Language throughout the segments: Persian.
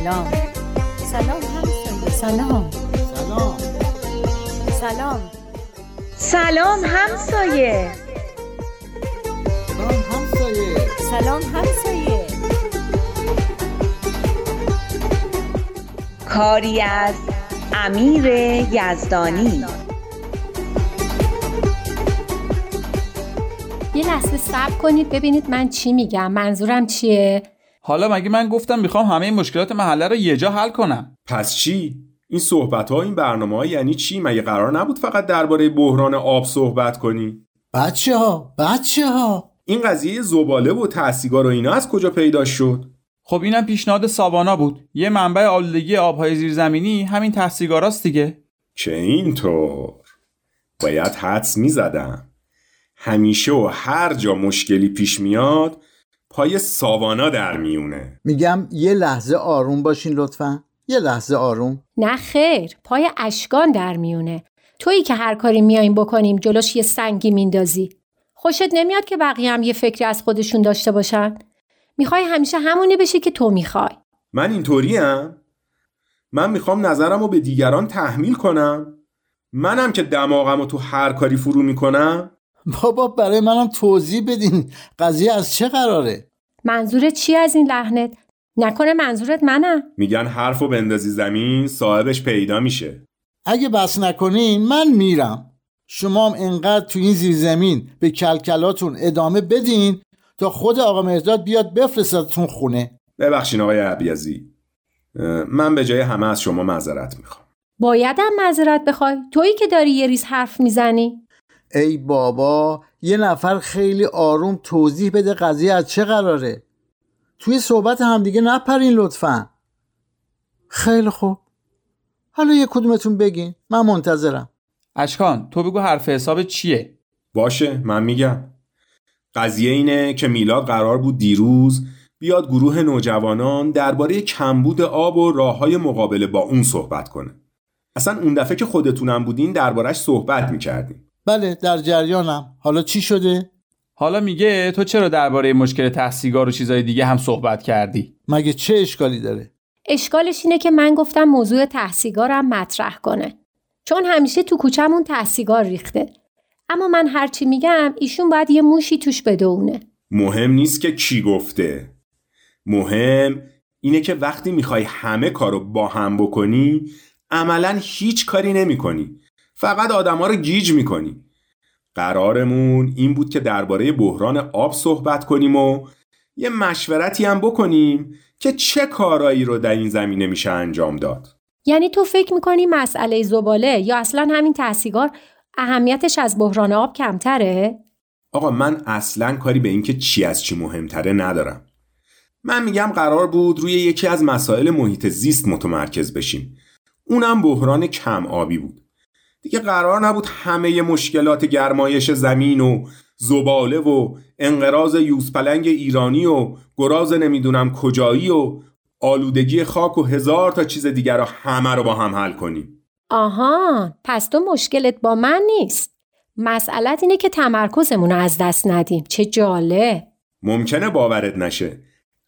سلام. سلام همسایه سلام. سلام. سلام سلام همسایه سلام همسایه سلام همسایه کاری از امیر یزدانی. یه لحظه صبر کنید ببینید من چی میگم. منظورم چیه؟ حالا مگه من گفتم می‌خوام همه مشکلات محله رو یه جا حل کنم پس چی؟ این صحبت ها این برنامه ها یعنی چی؟ مگه قرار نبود فقط درباره بحران آب صحبت کنی؟ بچه ها بچه ها این قضیه زباله و تحصیگار و اینا از کجا پیدا شد؟ خب اینم پیشنهاد ساوانا بود یه منبع آلودگی آبهای زیرزمینی همین تحصیلگاراست دیگه که اینطور باید حدس می زدم همیشه و هر جا مشکلی پیش میاد پای ساوانا در میونه. میگم یه لحظه آروم باشین لطفا. یه لحظه آروم. نه خیر پای اشکان در میونه. تویی که هر کاری میاییم بکنیم جلوش یه سنگی میندازی. خوشت نمیاد که بقیه هم یه فکری از خودشون داشته باشن؟ می‌خوای همیشه همونی بشی که تو می‌خوای. من اینطوریم؟ من می‌خوام نظرم رو به دیگران تحمیل کنم؟ منم که دماغم رو تو هر کاری فرو می‌کنم؟ بابا برای منم توضیح بدین قضیه از چه قراره؟ منظورت چی از این لحنت؟ نکنه منظورت منم. میگن حرف و بندازی زمین صاحبش پیدا میشه. اگه بس نکنین من میرم. شما هم انقدر تو این زیرزمین به کلکلاتون ادامه بدین تا خود آقا مهداد بیاد بفرستتون خونه. ببخشین آقای عبیزی. من به جای همه از شما معذرت می‌خوام. بایدم معذرت بخوای. تویی که داری یه ریز حرف می‌زنی. ای بابا یه نفر خیلی آروم توضیح بده قضیه از چه قراره. توی صحبت همدیگه نپرین لطفا. خیلی خوب. حالا یه کدومتون بگین. من منتظرم. اشکان تو بگو حرف حساب چیه؟ باشه من میگم. قضیه اینه که میلاد قرار بود دیروز بیاد گروه نوجوانان درباره کمبود آب و راه های مقابله با اون صحبت کنه. اصلا اون دفعه که خودتونم بودین دربارش صحبت می‌کردیم بله در جریانم. حالا چی شده؟ حالا میگه تو چرا درباره مشکل تحصیلگار و چیزای دیگه هم صحبت کردی؟ مگه چه اشکالی داره؟ اشکالش اینه که من گفتم موضوع تحصیلگارم مطرح کنه. چون همیشه تو کوچمون تحصیلگار ریخته. اما من هرچی میگم ایشون باید یه موشی توش بدونه مهم نیست که کی گفته. مهم اینه که وقتی می‌خوای همه کارو با هم بکنی عملا هیچ کاری نمی کنی فقط آدما رو گیج می‌کنی. قرارمون این بود که درباره بحران آب صحبت کنیم و یه مشورتی هم بکنیم که چه کارایی رو در این زمینه میشه انجام داد. یعنی تو فکر می‌کنی مسئله زباله یا اصلا همین تحصیلگار اهمیتش از بحران آب کمتره؟ آقا من اصلا کاری به اینکه چی از چی مهمتره ندارم. من میگم قرار بود روی یکی از مسائل محیط زیست متمرکز بشیم. اونم بحران کم آبی بود. دیگه قرار نبود همه مشکلات گرمایش زمین و زباله و انقراض یوزپلنگ ایرانی و گراز نمی‌دونم کجایی و آلودگی خاک و هزار تا چیز دیگر رو همه رو با هم حل کنیم. آها پس تو مشکلت با من نیست. مسئلت اینه که تمرکزمون رو از دست ندیم. چه جاله ممکنه باورت نشه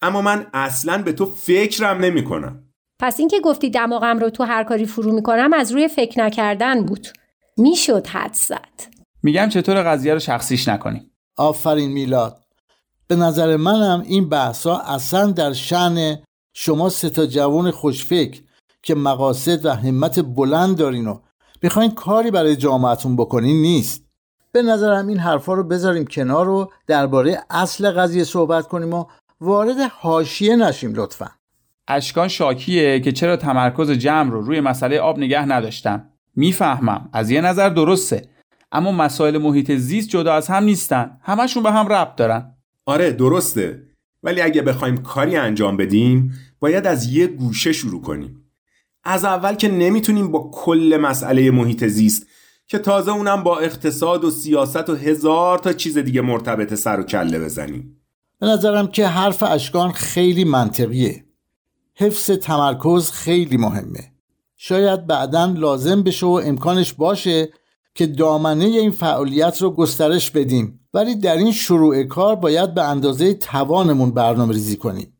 اما من اصلا به تو فکرم نمی کنم پس اینکه گفتی دماغم رو تو هر کاری فرو می‌کنم از روی فکر نکردن بود. می‌شد حد زد. میگم چطور قضیه رو شخصیش نکنیم. آفرین میلاد. به نظر منم این بحثا اصلا در شعن شما سه تا جوان خوشفکر که مقاصد و همت بلند دارین و می‌خواین کاری برای جامعتون بکنین نیست. به نظرم این حرفا رو بذاریم کنار و درباره اصل قضیه صحبت کنیم و وارد حاشیه نشیم لطفا. اشکان شاکیه که چرا تمرکز جمع رو روی مسئله آب نگه نداشتم می‌فهمم. از یه نظر درسته. اما مسائل محیط زیست جدا از هم نیستن. همشون به هم ربط دارن. آره درسته. ولی اگه بخوایم کاری انجام بدیم باید از یه گوشه شروع کنیم. از اول که نمی‌تونیم با کل مسئله محیط زیست که تازه اونم با اقتصاد و سیاست و هزار تا چیز دیگه مرتبط سر و کله بزنیم. به نظرم که حرف اشکان خیلی منطقیه. حفظ تمرکز خیلی مهمه. شاید بعدا لازم بشه و امکانش باشه که دامنه این فعالیت رو گسترش بدیم. ولی در این شروع کار باید به اندازه توانمون برنامه ریزی کنیم.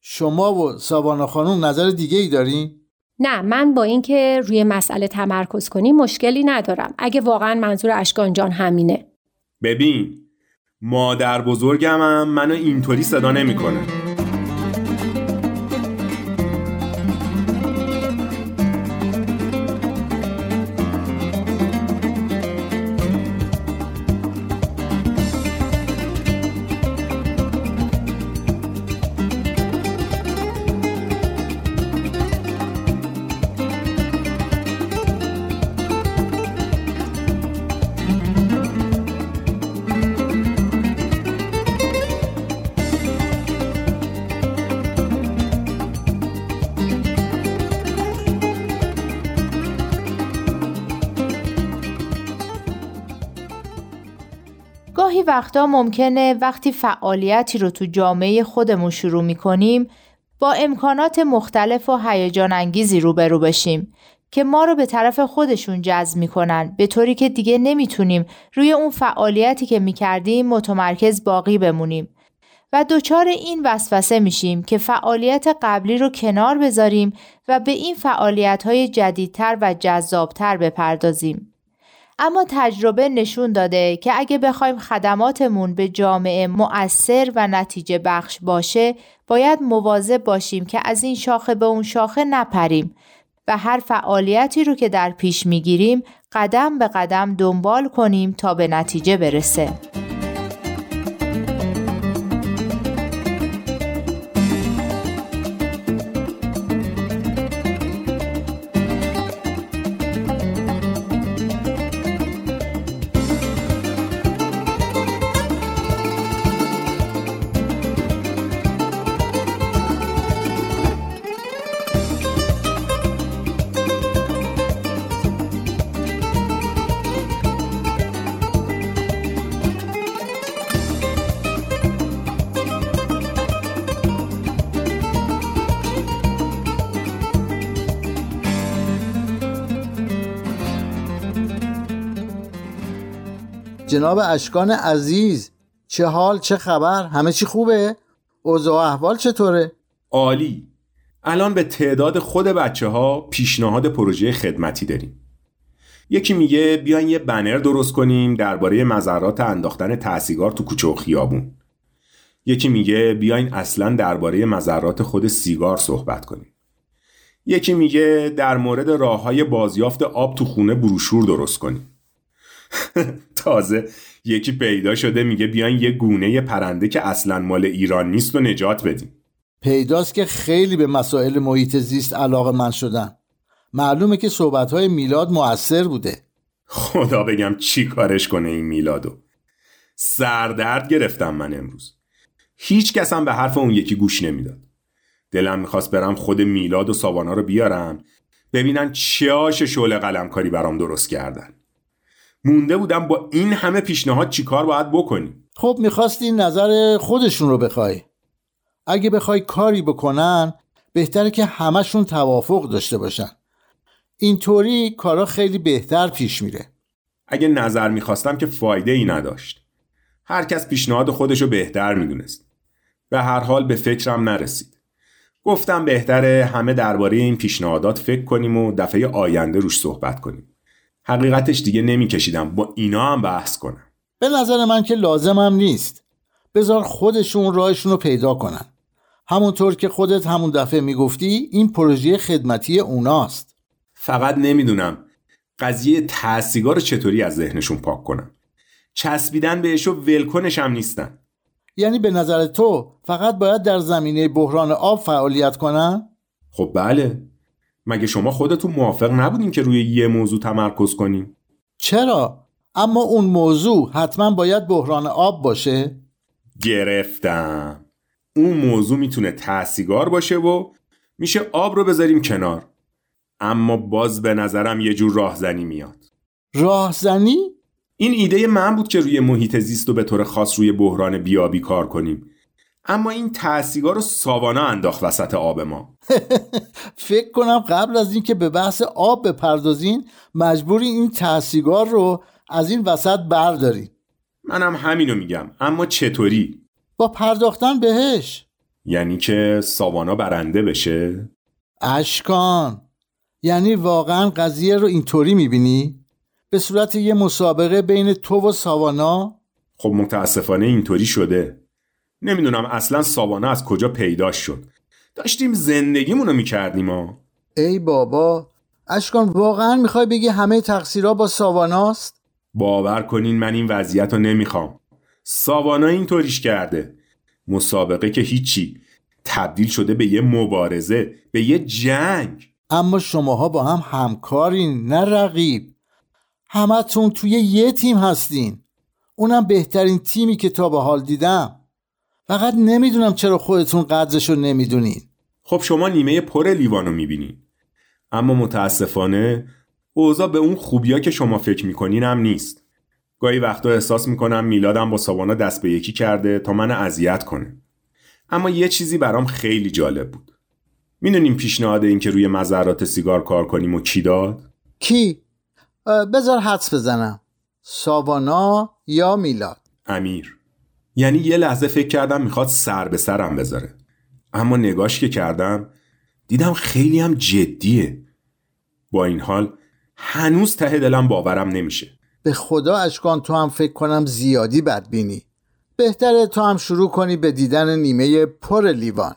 شما و ساوانا خانم نظر دیگه ای دارین؟ نه من با اینکه روی مسئله تمرکز کنی مشکلی ندارم. اگه واقعا منظور اشکان جان همینه. ببین مادر بزرگمم منو اینطوری صدا نمی‌کنه. وقتا ممکنه وقتی فعالیتی رو تو جامعه خودمون شروع می‌کنیم با امکانات مختلف و هیجان انگیزی روبرو بشیم که ما رو به طرف خودشون جذب می‌کنن به طوری که دیگه نمی‌تونیم روی اون فعالیتی که می‌کردیم متمرکز باقی بمونیم و دچار این وسوسه میشیم که فعالیت قبلی رو کنار بذاریم و به این فعالیت های جدیدتر و جذابتر بپردازیم. اما تجربه نشون داده که اگه بخوایم خدماتمون به جامعه مؤثر و نتیجه بخش باشه باید مواظب باشیم که از این شاخه به اون شاخه نپریم و هر فعالیتی رو که در پیش می‌گیریم قدم به قدم دنبال کنیم تا به نتیجه برسه. جناب اشکان عزیز چه حال چه خبر؟ همه چی خوبه؟ اوضاع احوال چطوره؟ عالی. الان به تعداد خود بچه ها پیشنهاد پروژه خدمتی داریم. یکی میگه بیاین یه بنر درست کنیم درباره مذرات انداختن تحصیگار تو کوچه و خیابون. یکی میگه بیاین اصلا درباره مذرات خود سیگار صحبت کنیم. یکی میگه در مورد راه های بازیافت آب تو خونه بروشور درست کنیم. تازه یکی پیدا شده میگه بیاین یه گونه پرنده که اصلا مال ایران نیست و نجات بدیم. پیداست که خیلی به مسائل محیط زیست علاقه من شدن. معلومه که صحبتهای میلاد مؤثر بوده. خدا بگم چی کارش کنه این میلادو. سردرد گرفتم من امروز. هیچ کسم به حرف اون یکی گوش نمی‌داد. دلم می‌خواست برم خود میلاد و ساوانا رو بیارم ببینن چه آش شعله قلمکاری برام درست کردن. مونده بودم با این همه پیشنهاد چیکار باید بکنیم خب می‌خواستی نظر خودشون رو بخوای. اگه بخوای کاری بکنن بهتره که همشون توافق داشته باشن. اینطوری کارا خیلی بهتر پیش میره. اگه نظر می‌خواستم که فایده ای نداشت. هر کس پیشنهاد خودش رو بهتر می‌دونست. به هر حال به فکرم نرسید. گفتم بهتره همه درباره این پیشنهادات فکر کنیم و دفعه آینده روش صحبت کنیم. حقیقتش دیگه نمیکشیدم. با اینا هم بحث کنم. به نظر من که لازمم نیست. بذار خودشون راهشون رو پیدا کنن. همونطور که خودت همون دفعه می‌گفتی این پروژه خدمتی اوناست. فقط نمی‌دونم قضیه تحصیگار رو چطوری از ذهنشون پاک کنم. چسبیدن بهش و ولکنش هم نیستن. یعنی به نظر تو فقط باید در زمینه بحران آب فعالیت کنن؟ خب بله. مگه شما خودتون موافق نبودین که روی یه موضوع تمرکز کنیم؟ چرا؟ اما اون موضوع حتما باید بحران آب باشه؟ گرفتم اون موضوع می‌تونه تحصیگار باشه و میشه آب رو بذاریم کنار اما باز به نظرم یه جور راهزنی میاد راهزنی؟ این ایده من بود که روی محیط زیست و به طور خاص روی بحران بیابی کار کنیم اما این تحصیگار رو ساوانا انداخت وسط آب ما. فکر کنم قبل از اینکه به بحث آب بپردازین مجبوری این تحصیگار رو از این وسط بردارین. منم همینو میگم اما چطوری؟ با پرداختن بهش. یعنی که ساوانا برنده بشه؟ اشکان یعنی واقعا قضیه رو اینطوری می‌بینی؟ به صورت یه مسابقه بین تو و ساوانا؟ خب متاسفانه اینطوری شده. نمی‌دونم اصلا ساوانا از کجا پیداش شد. داشتیم زندگیمونو می‌کردیم ها ای بابا اشکان واقعا می‌خوای بگی همه تقصیرها با ساواناست؟ باور کنین من این وضعیت رو نمی‌خوام. ساوانا اینطوریش کرده. مسابقه که هیچی. تبدیل شده به یه مبارزه به یه جنگ. اما شماها با هم همکارین نه رقیب. همتون توی یه تیم هستین. اونم بهترین تیمی که تا به حال دیدم. فقط نمی‌دونم چرا خودتون قدرش رو نمی‌دونین. خب شما نیمه پر لیوانو می‌بینین. اما متاسفانه اوضاع به اون خوبیا که شما فکر می‌کنین هم نیست. گاهی وقتا احساس می‌کنم میلادم با ساوانا دست به یکی کرده تا من اذیت کنه. اما یه چیزی برام خیلی جالب بود. می‌دونیم پیشنهاد این که روی مذرات سیگار کار کنیم و کی داد؟ کی؟ بذار حدس بزنم. ساوانا یا میلاد؟ امیر. یعنی یه لحظه فکر کردم می‌خواد سر به سرم بذاره. اما نگاش که کردم دیدم خیلی هم جدیه. با این حال هنوز ته دلم باورم نمیشه. به خدا اشکان تو هم فکر کنم زیادی بدبینی. بهتره تو هم شروع کنی به دیدن نیمه پر لیوان.